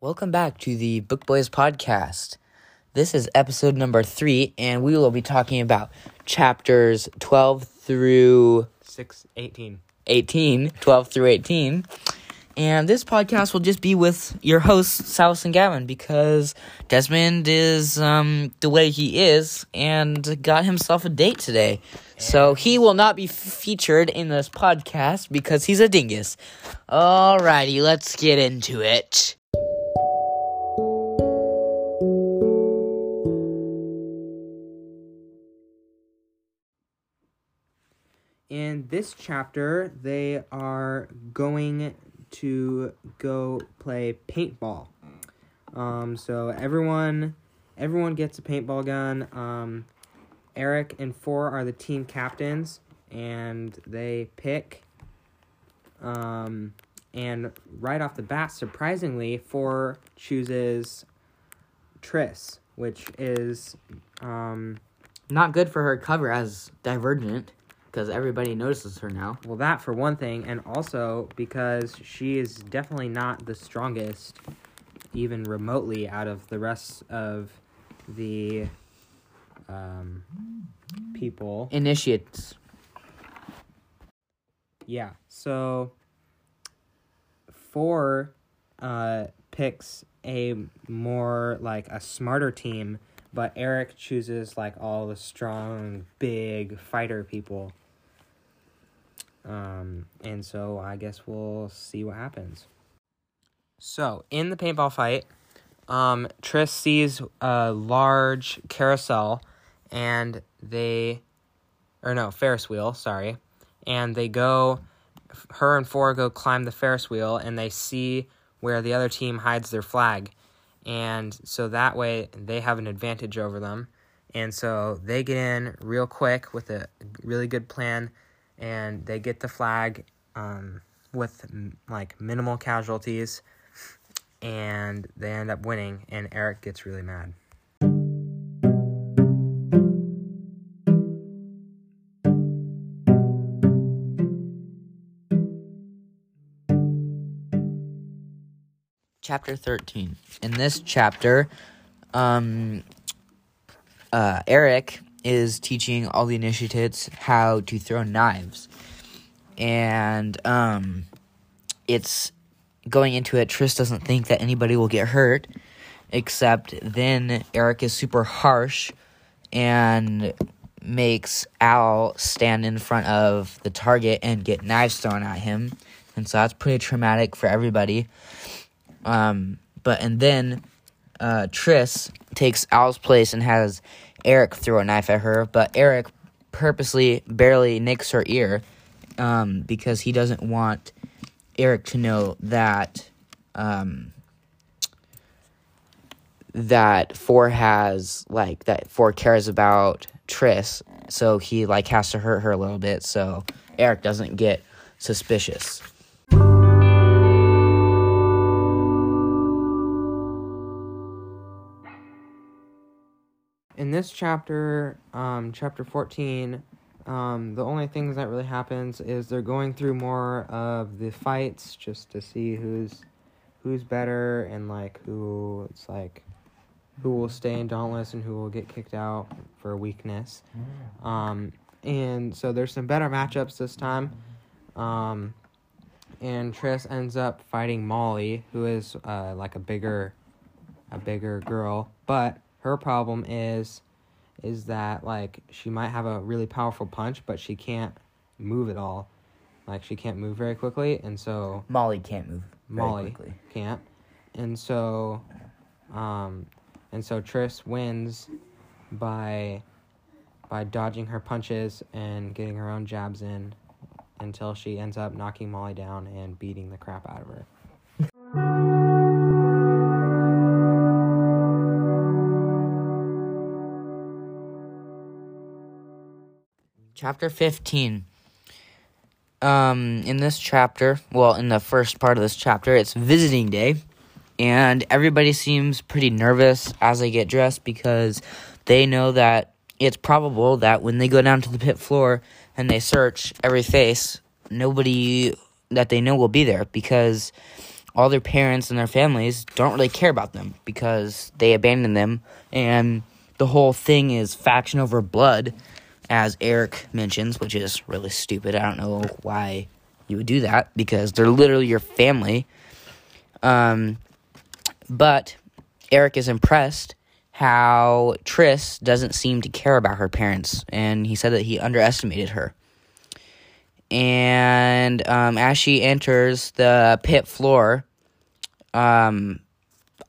Welcome back to the Book Boys podcast. This is episode number three, and we will be talking about chapters 12 through 6, 18. 18, 12 through 18. And this podcast will just be with your hosts, Silas and Gavin, because Desmond is um, the way he is and got himself a date today. So he will not be featured in this podcast because he's a dingus. Alrighty, let's get into it. In this chapter, they are going to go play paintball. Um, so everyone, everyone gets a paintball gun. Um, Eric and Four are the team captains, and they pick. Um, and right off the bat, surprisingly, Four chooses Tris, which is um, Not good for her cover as Divergent because everybody notices her now. Well, that for one thing, and also because she is definitely not the strongest, even remotely, out of the rest of the um, people. Initiates. Yeah, so four uh, picks a more like a smarter team, but Eric chooses like all the strong, big fighter people. Um, and so I guess we'll see what happens. So in the paintball fight, um, Tris sees a large carousel, and they, or no, Ferris wheel. Sorry, and they go. Her and four go climb the Ferris wheel, and they see where the other team hides their flag, and so that way they have an advantage over them, and so they get in real quick with a really good plan and they get the flag um, with like minimal casualties and they end up winning and eric gets really mad Chapter 13. In this chapter, um, uh, Eric is teaching all the initiates how to throw knives. And um, it's going into it, Tris doesn't think that anybody will get hurt, except then Eric is super harsh and makes Al stand in front of the target and get knives thrown at him. And so that's pretty traumatic for everybody. Um, but and then uh, Tris takes Al's place and has Eric throw a knife at her, but Eric purposely barely nicks her ear um, because he doesn't want Eric to know that um, that Four has like that Four cares about Tris, so he like has to hurt her a little bit so Eric doesn't get suspicious. In this chapter um, chapter 14 um, the only things that really happens is they're going through more of the fights just to see who's who's better and like who it's like who will stay in dauntless and who will get kicked out for weakness. Um, and so there's some better matchups this time. Um, and Tris ends up fighting Molly who is uh, like a bigger a bigger girl. But her problem is is that like she might have a really powerful punch but she can't move at all like she can't move very quickly and so Molly can't move very Molly quickly. can't and so um and so tris wins by by dodging her punches and getting her own jabs in until she ends up knocking Molly down and beating the crap out of her. Chapter 15. Um, in this chapter, well, in the first part of this chapter, it's visiting day, and everybody seems pretty nervous as they get dressed because they know that it's probable that when they go down to the pit floor and they search every face, nobody that they know will be there because all their parents and their families don't really care about them because they abandoned them and the whole thing is faction over blood as Eric mentions, which is really stupid. I don't know why you would do that because they're literally your family. Um, but Eric is impressed how Tris doesn't seem to care about her parents, and he said that he underestimated her. And um, as she enters the pit floor, um,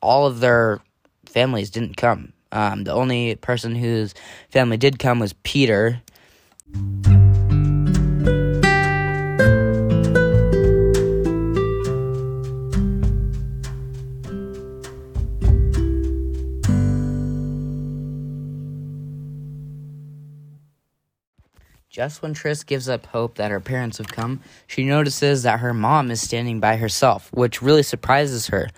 all of their families didn't come. Um, the only person whose family did come was Peter. Just when Tris gives up hope that her parents have come, she notices that her mom is standing by herself, which really surprises her.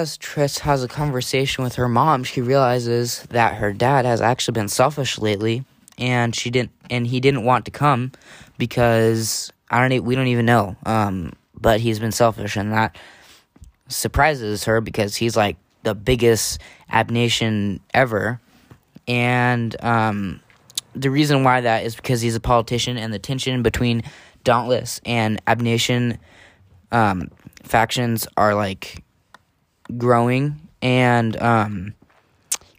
As Tris has a conversation with her mom, she realizes that her dad has actually been selfish lately and she didn't and he didn't want to come because I don't we don't even know. Um, but he's been selfish and that surprises her because he's like the biggest Ab-Nation ever. And um, the reason why that is because he's a politician and the tension between Dauntless and Ab-Nation um, factions are like growing and um,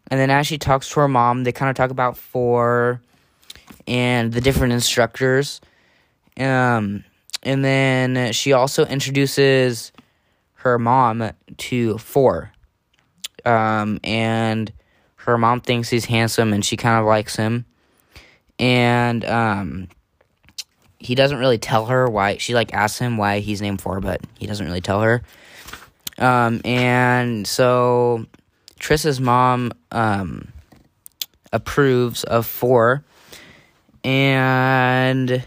and then as she talks to her mom, they kind of talk about four and the different instructors. Um, and then she also introduces her mom to four. Um, and her mom thinks he's handsome and she kind of likes him. And um, he doesn't really tell her why. She like asks him why he's named four, but he doesn't really tell her. Um, and so Tris's mom um, approves of four and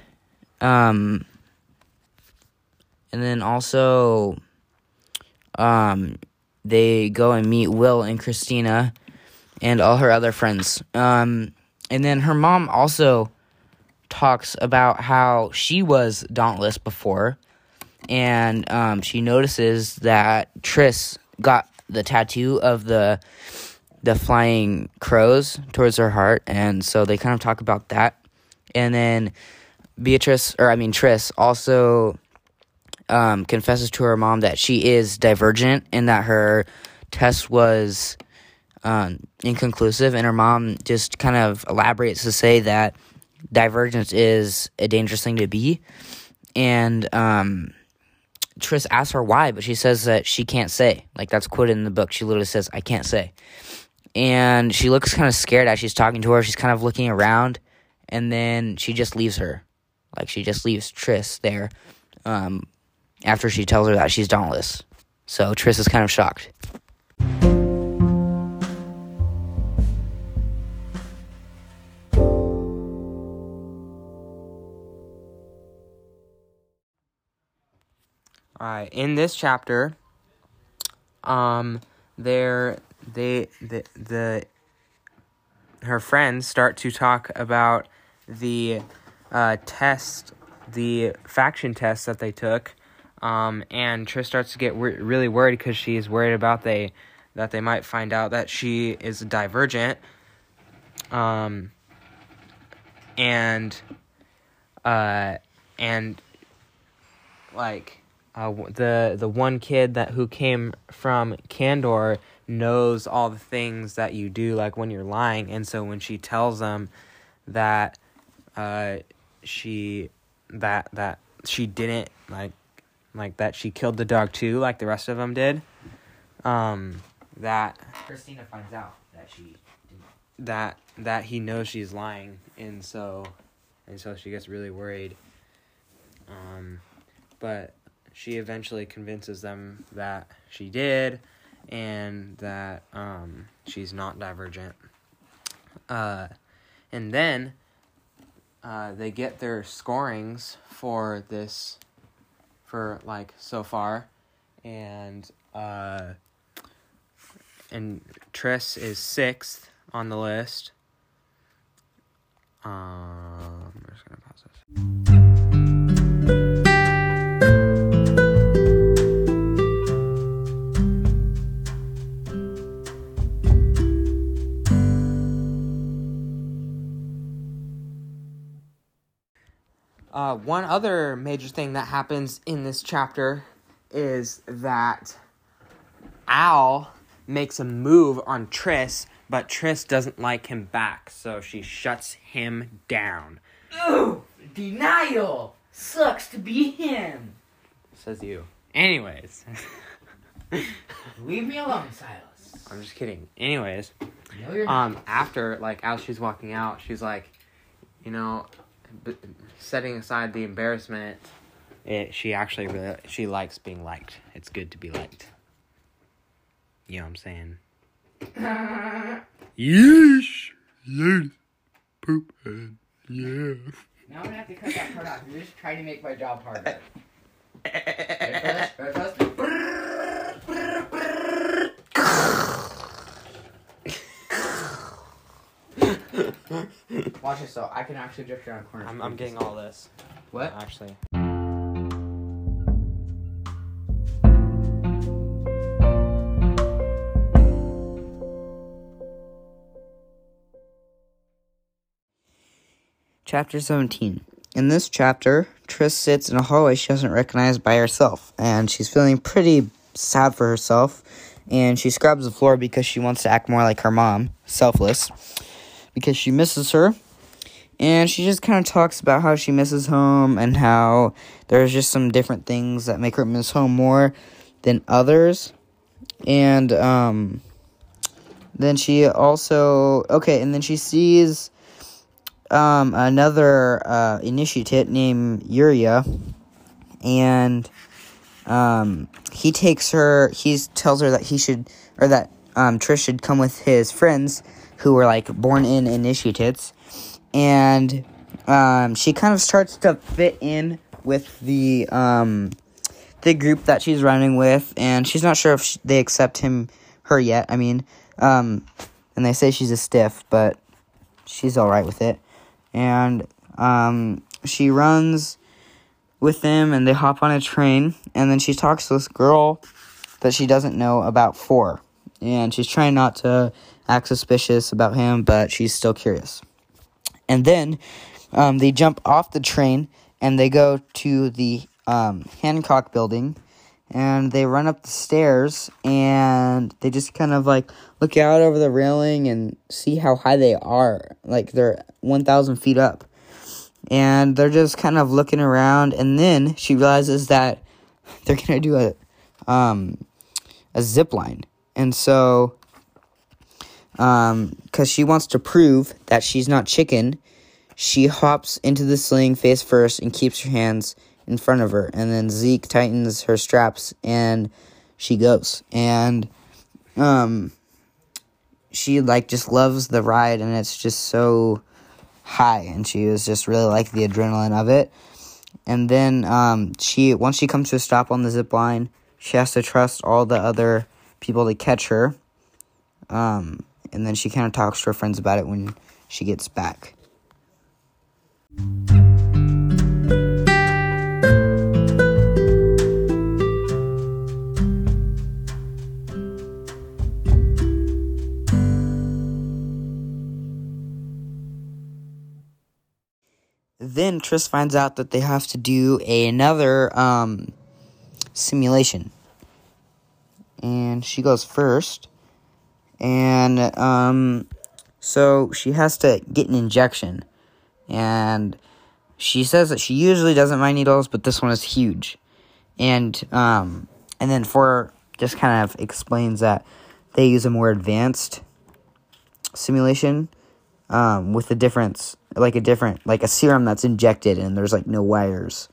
um and then also um they go and meet Will and Christina and all her other friends. Um and then her mom also talks about how she was dauntless before and um she notices that Tris got the tattoo of the the flying crows towards her heart and so they kind of talk about that. And then Beatrice, or I mean Tris, also um, confesses to her mom that she is divergent and that her test was um, inconclusive, and her mom just kind of elaborates to say that divergence is a dangerous thing to be, and um, Tris asks her why, but she says that she can't say. Like that's quoted in the book. She literally says, "I can't say," and she looks kind of scared as she's talking to her. She's kind of looking around and then she just leaves her. Like she just leaves Tris there um, after she tells her that she's dauntless. So Tris is kind of shocked. Alright, in this chapter, um, there they the the her friends start to talk about the uh, test, the faction test that they took, um, and Tris starts to get re- really worried because she's worried about they that they might find out that she is divergent, um, and uh, and like uh, the the one kid that who came from Candor knows all the things that you do like when you're lying. And so when she tells them that uh she that that she didn't like like that she killed the dog too like the rest of them did um that Christina finds out that she didn't. that that he knows she's lying. And so and so she gets really worried. Um but she eventually convinces them that she did and that um, she's not divergent. Uh, and then uh, they get their scorings for this, for like so far, and uh, and Tris is sixth on the list. Um, I'm just gonna pause this. Uh, one other major thing that happens in this chapter is that Al makes a move on Tris, but Tris doesn't like him back, so she shuts him down. Ooh, denial. Sucks to be him. Says you. Anyways, Leave me alone, Silas. I'm just kidding. Anyways, No, um, after like as she's walking out, she's like, you know, b- setting aside the embarrassment, it she actually really she likes being liked. It's good to be liked. You know what I'm saying? Yeesh, yes, poop head, yeah. Now I'm gonna have to cut that part off. You're just trying to make my job harder. Ready for this? Ready for this? Watch this though. I can actually drift around corners. I'm I'm getting all this What? actually. Chapter 17. In this chapter, Tris sits in a hallway she doesn't recognize by herself, and she's feeling pretty sad for herself. And she scrubs the floor because she wants to act more like her mom, selfless, because she misses her. And she just kind of talks about how she misses home and how there's just some different things that make her miss home more than others. And um, then she also okay, and then she sees um, another uh, initiate named Uriah, and um, he takes her. He tells her that he should, or that um, Trish should come with his friends who were like born in initiates, and um, she kind of starts to fit in with the um, the group that she's running with, and she's not sure if sh they accept him her yet. I mean, um, and they say she's a stiff, but she's all right with it and um, she runs with them and they hop on a train and then she talks to this girl that she doesn't know about four and she's trying not to act suspicious about him but she's still curious. And then um, they jump off the train and they go to the um, hancock building and they run up the stairs and they just kind of like look out over the railing and see how high they are. Like they're 1000 feet up. And they're just kind of looking around and then she realizes that they're gonna do a um a zip line. And so um because she wants to prove that she's not chicken. She hops into the sling face first and keeps her hands in front of her. And then zeke tightens her straps and she goes. And um she like just loves the ride and it's just so high. And she was just really like the adrenaline of it. And then um she once she comes to a stop on the zip line she has to trust all the other people to catch her. Um and then she kind of talks to her friends about it when she gets back then Tris finds out that they have to do another um, simulation. And she goes first. And um, so she has to get an injection. And she says that she usually doesn't mind needles, but this one is huge. And um, and then for just kind of explains that they use a more advanced simulation um, with a difference, like a different, like a serum that's injected and there's like no wires.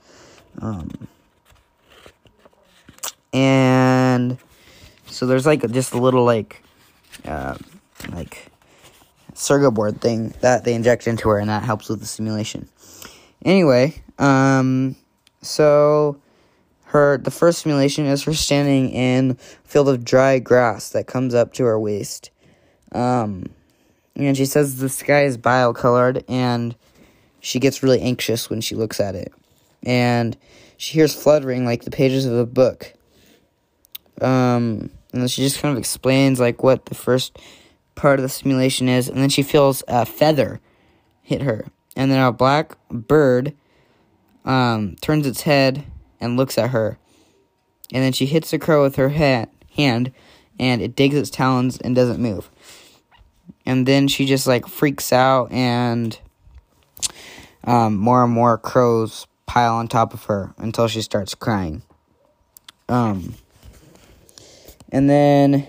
Um, and so there's like just a little like, uh, like circuit board thing that they inject into her and that helps with the simulation. Anyway, um, so her the first simulation is her standing in a field of dry grass that comes up to her waist. Um, and she says the sky is bile colored and she gets really anxious when she looks at it. And she hears fluttering like the pages of a book. Um, and then she just kind of explains like what the first part of the simulation is, and then she feels a feather hit her, and then a black bird um, turns its head and looks at her, and then she hits the crow with her hand, and it digs its talons and doesn't move, and then she just like freaks out, and um, more and more crows pile on top of her until she starts crying. Um, and then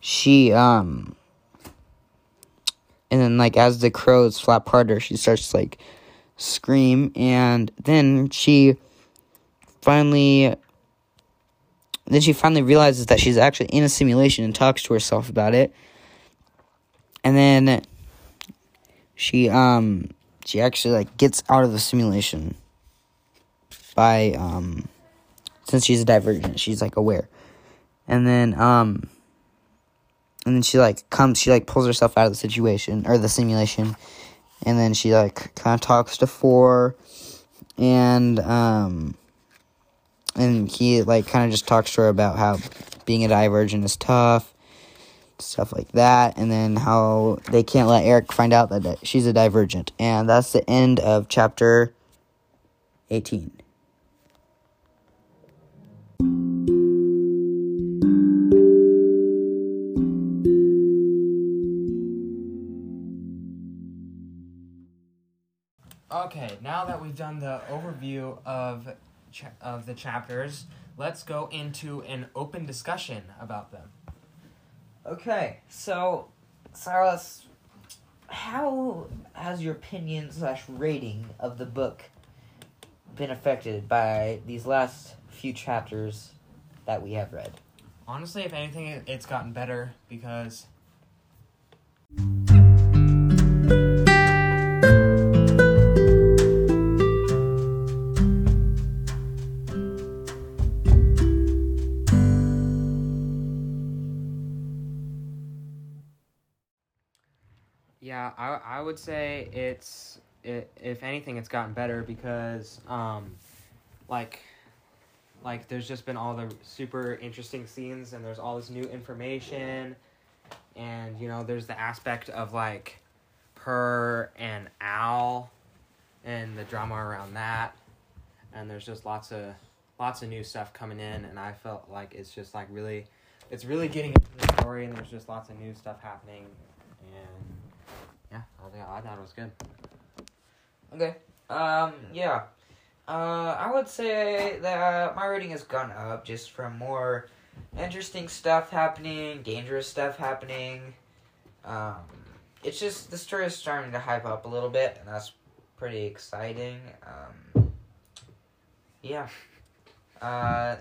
she um and then like as the crows flap harder she starts to like scream. And then she finally then she finally realizes that she's actually in a simulation and talks to herself about it. And then she um she actually like gets out of the simulation by um since she's a divergent she's like aware and then um and then she like comes she like pulls herself out of the situation or the simulation. And then she like kind of talks to four. And um and he like kind of just talks to her about how being a divergent is tough stuff like that. And then how they can't let eric find out that she's a divergent and that's the end of chapter 18 Okay, now that we've done the overview of cha- of the chapters, let's go into an open discussion about them. Okay, so Silas, how has your opinion slash rating of the book been affected by these last few chapters that we have read? Honestly, if anything, it's gotten better because I I would say it's it, if anything it's gotten better because um like like there's just been all the super interesting scenes and there's all this new information and you know there's the aspect of like Per and Al and the drama around that. And there's just lots of lots of new stuff coming in and I felt like it's just like really it's really getting into the story and there's just lots of new stuff happening and yeah, I think I thought it was good. Okay. Um. Yeah. Uh. I would say that my rating has gone up just from more interesting stuff happening, dangerous stuff happening. Um. It's just the story is starting to hype up a little bit, and that's pretty exciting. Um. Yeah. Uh.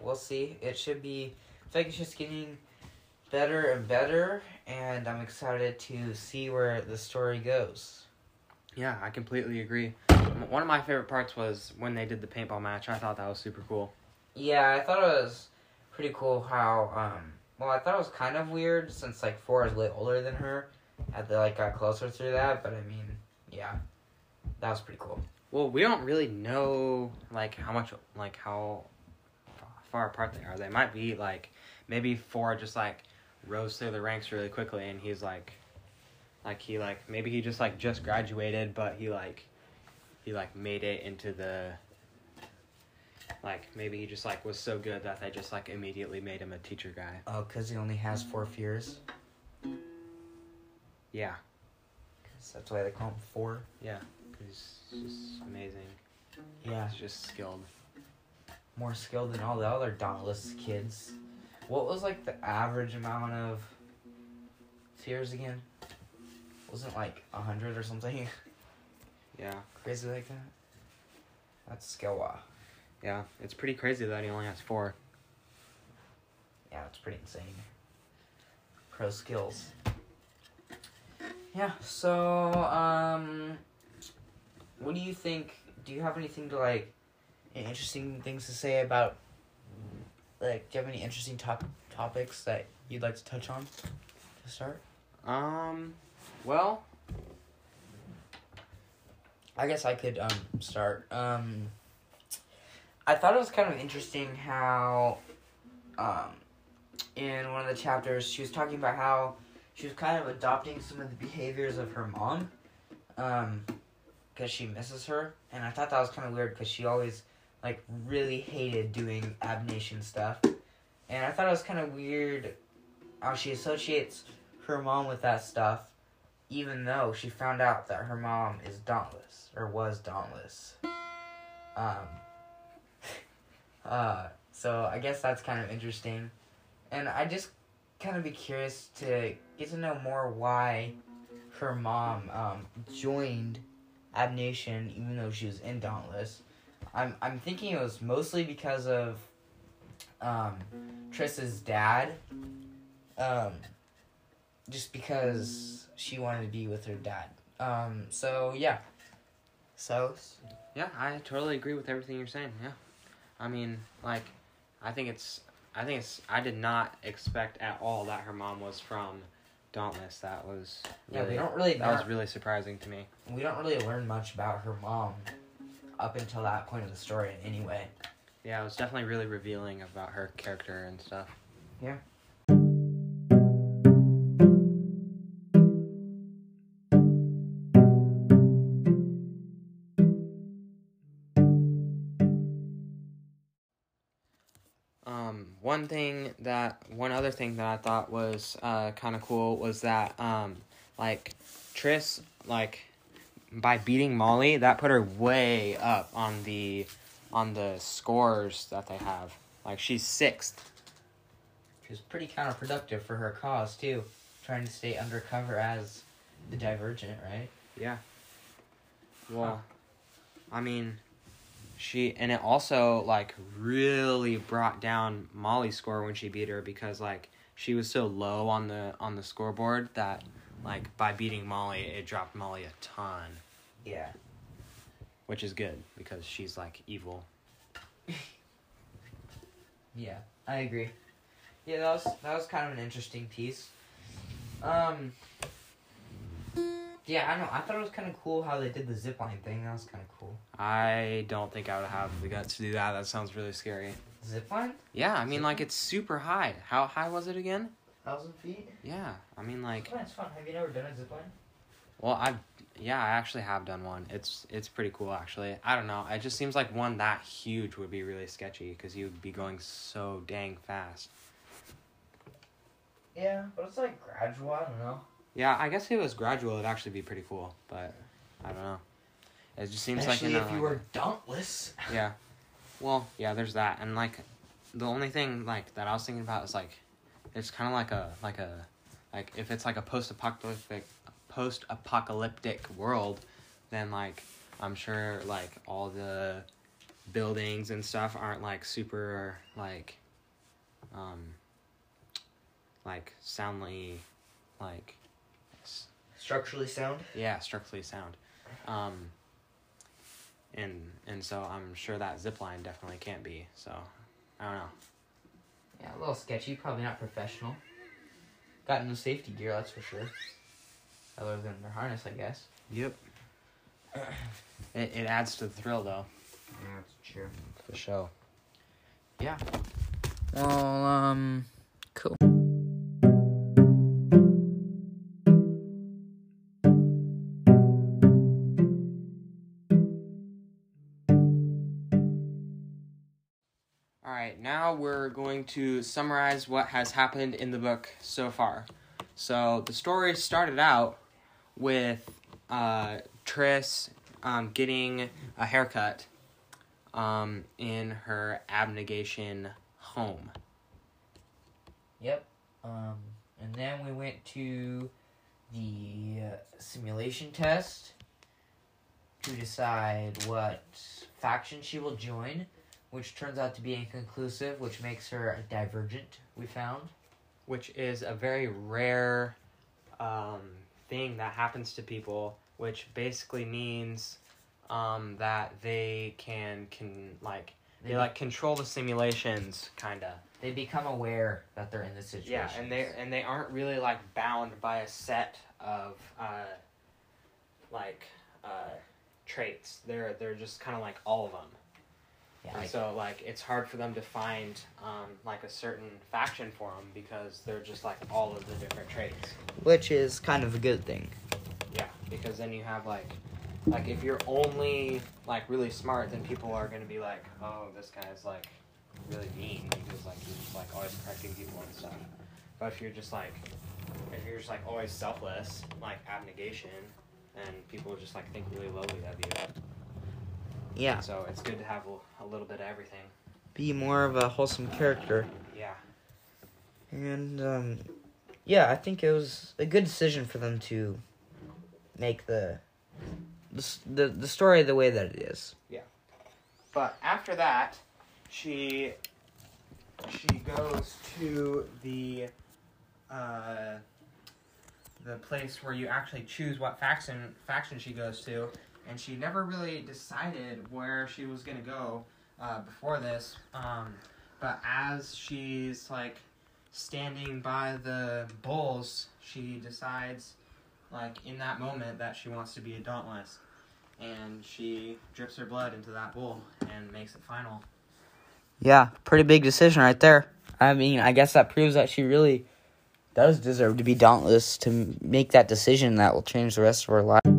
We'll see. It should be. I like it's just getting better and better, and I'm excited to see where the story goes. Yeah, I completely agree. One of my favorite parts was when they did the paintball match. I thought that was super cool. Yeah, I thought it was pretty cool how um well I thought it was kind of weird since like four is way older than her. Had they like got closer through that, but I mean, yeah. That was pretty cool. Well, we don't really know like how much like how far apart they are. They might be like maybe four just like rose through the ranks really quickly and he's like like he like maybe he just like just graduated but he like he like made it into the like maybe he just like was so good that they just like immediately made him a teacher guy. Oh, cuz he only has four fears. Yeah. 'Cause that's why they call him four. Yeah. He's just amazing. Yeah, He's just skilled. more skilled than all the other dauntless kids. What was like the average amount of tears again? Wasn't it, like a hundred or something Yeah. crazy like that? That's skill wow. Yeah. It's pretty crazy that he only has four. Yeah, it's pretty insane. Pro skills. Yeah, so um what do you think do you have anything to like interesting things to say about? Like, do you have any interesting top topics that you'd like to touch on to start? Um, well, I guess I could um start. Um I thought it was kind of interesting how um in one of the chapters she was talking about how she was kind of adopting some of the behaviors of her mom um because she misses her and I thought that was kind of weird because she always like really hated doing abnation stuff and I thought it was kind of weird how she associates her mom with that stuff even though she found out that her mom is dauntless or was dauntless. Um. Uh. So I guess that's kind of interesting, and I just kind of be curious to get to know more why her mom um joined Abnation even though she was in Dauntless. I'm I'm thinking it was mostly because of um Tris's dad. Um just because she wanted to be with her dad. Um, so yeah. So yeah, I totally agree with everything you're saying. Yeah, I mean, like, I think it's, I think it's, I did not expect at all that her mom was from Dauntless. That was yeah, we don't really that was really surprising to me. we don't really learn much about her mom up until that point of the story anyway. Yeah, it was definitely really revealing about her character and stuff. Yeah. Um, one thing that one other thing that I thought was uh, kind of cool was that um, like Tris like by beating Molly that put her way up on the on the scores that they have. Like she's sixth. She was pretty counterproductive for her cause too, trying to stay undercover as the Divergent, right? Yeah. Well, I mean, she and it also like really brought down Molly's score when she beat her because like she was so low on the on the scoreboard that like by beating Molly it dropped Molly a ton, Yeah. which is good because she's like evil. Yeah, I agree. Yeah, that was that was kind of an interesting piece. Um. Yeah, I know. I thought it was kind of cool how they did the zipline thing. That was kind of cool. I don't think I would have the guts to do that. That sounds really scary. Zipline? Yeah, I mean like it's super high. How high was it again? Thousand feet? Yeah, I mean like Zipline's fun. Have you never done a zipline? Well, I yeah, I actually have done one. It's it's pretty cool actually. I don't know. It just seems like one that huge would be really sketchy because you'd be going so dang fast. Yeah, but it's like gradual. I don't know. Yeah, I guess if it was gradual, it'd actually be pretty cool. But I don't know. It just seems Especially like if know, you like- were dauntless. yeah. Well, yeah, there's that, and like, the only thing like that I was thinking about is like, it's kind of like a like a, like if it's like a post-apocalyptic, post-apocalyptic world, then like I'm sure like all the buildings and stuff aren't like super like, um, like soundly, like, Structurally sound. yeah, structurally sound. Um, and and so I'm sure that zip line definitely can't be. So I don't know. Yeah, a little sketchy. Probably not professional. Got no safety gear, that's for sure. Other than their harness, I guess. Yep. It it adds to the thrill though. Yeah, that's true. For sure. Yeah. Well, um, cool. We're going to summarize what has happened in the book so far. So the story started out with uh, Tris um, getting a haircut um, in her abnegation home. Yep. Um, and then we went to the uh, simulation test to decide what faction she will join, which turns out to be inconclusive, which makes her a divergent. We found. which is a very rare um, thing that happens to people, which basically means um, that they can can like they They- like control the simulations, kinda. They become aware that they're in the situation. Yeah, and they and they aren't really like bound by a set of uh, like uh, traits. They're they're just kind of like all of them. Yeah, And so like it's hard for them to find um, like a certain faction for them because they're just like all of the different traits. Which is kind of a good thing. Yeah, because then you have like like if you're only like really smart, then people are gonna be like, oh, this guy's like really mean because like he's just like always correcting people and stuff. But if you're just like if you're just like always selfless, like abnegation, then people just like think really lowly of you. Yeah. So it's good to have a, a little bit of everything. Be more of a wholesome character. Yeah. And um, yeah, I think it was a good decision for them to make the the the, the story the way that it is. Yeah. But after that, she she goes to the uh, the place where you actually choose what faction faction she goes to, and she never really decided where she was gonna go uh, before this. Um, but as she's like standing by the bulls, she decides like in that moment that she wants to be a dauntless and she drips her blood into that bull and makes it final. Yeah, pretty big decision right there. I mean, I guess that proves that she really does deserve to be dauntless to make that decision that will change the rest of her life.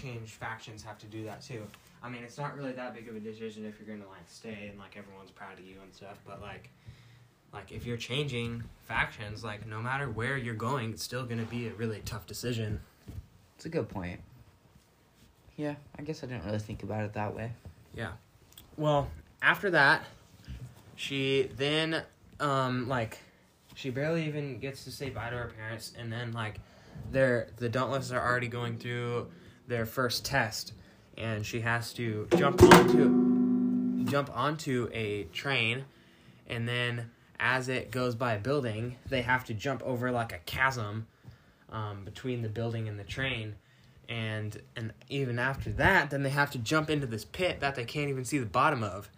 Change factions have to do that too. I mean, it's not really that big of a decision if you're gonna like stay and like everyone's proud of you and stuff. But like, like if you're changing factions, like no matter where you're going, it's still gonna be a really tough decision. It's a good point. Yeah, I guess I didn't really think about it that way. Yeah. Well, after that, she then um like she barely even gets to say bye to her parents and then like they're the dauntless are already going through their first test and she has to jump onto jump onto a train and then as it goes by a building they have to jump over like a chasm um, between the building and the train. And and even after that then they have to jump into this pit that they can't even see the bottom of.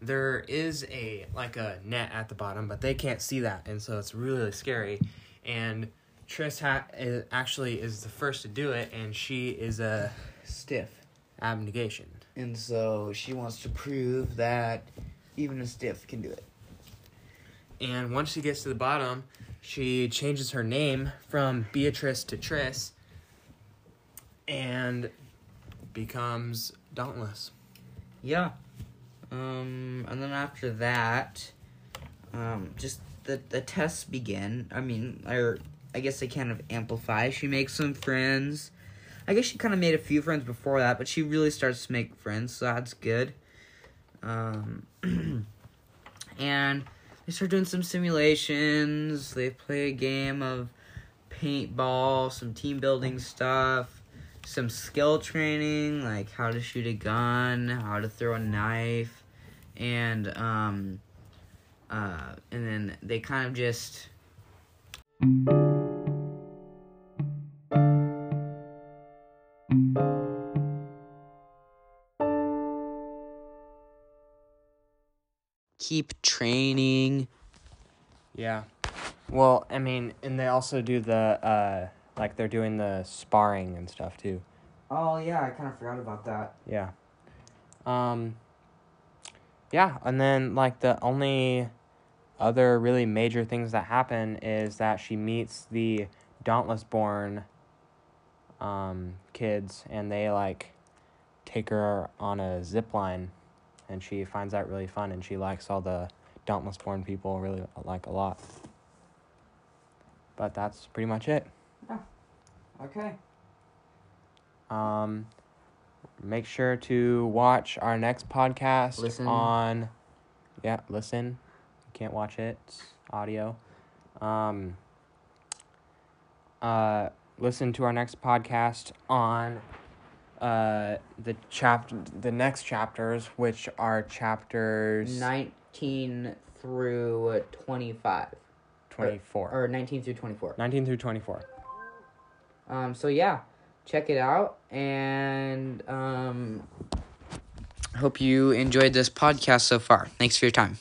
There is a like a net at the bottom but they can't see that and so it's really scary. And Tris ha- is, actually is the first to do it and she is a Stiff. abnegation And so she wants to prove that even a stiff can do it. and once she gets to the bottom she changes her name from Beatrice to Tris and becomes dauntless Yeah. Um, and then after that, um, just the the tests begin. I mean, or I guess they kind of amplify. She makes some friends. I guess she kind of made a few friends before that, but she really starts to make friends, so that's good. Um, and they start doing some simulations. They play a game of paintball, some team building stuff some skill training, like how to shoot a gun, how to throw a knife, and um, uh, and then they kind of just. Keep training. Yeah. Well, I mean, and they also do the uh like they're doing the sparring and stuff too. Oh yeah, I kind of forgot about that. Yeah. Um Yeah, and then like the only other really major things that happen is that she meets the Dauntless born um kids and they like take her on a zip line and she finds that really fun and she likes all the Dauntless born people really like a lot. But that's pretty much it. Okay. Um, make sure to watch our next podcast Listen. on. Yeah, listen. You can't watch it. It's audio. Um. Uh, listen to our next podcast on uh, the chap the next chapters, which are chapters 19 through 25. 24. Or 19 through 24. 19 through 24. Um, so yeah, check it out and um, Hope you enjoyed this podcast so far. Thanks for your time.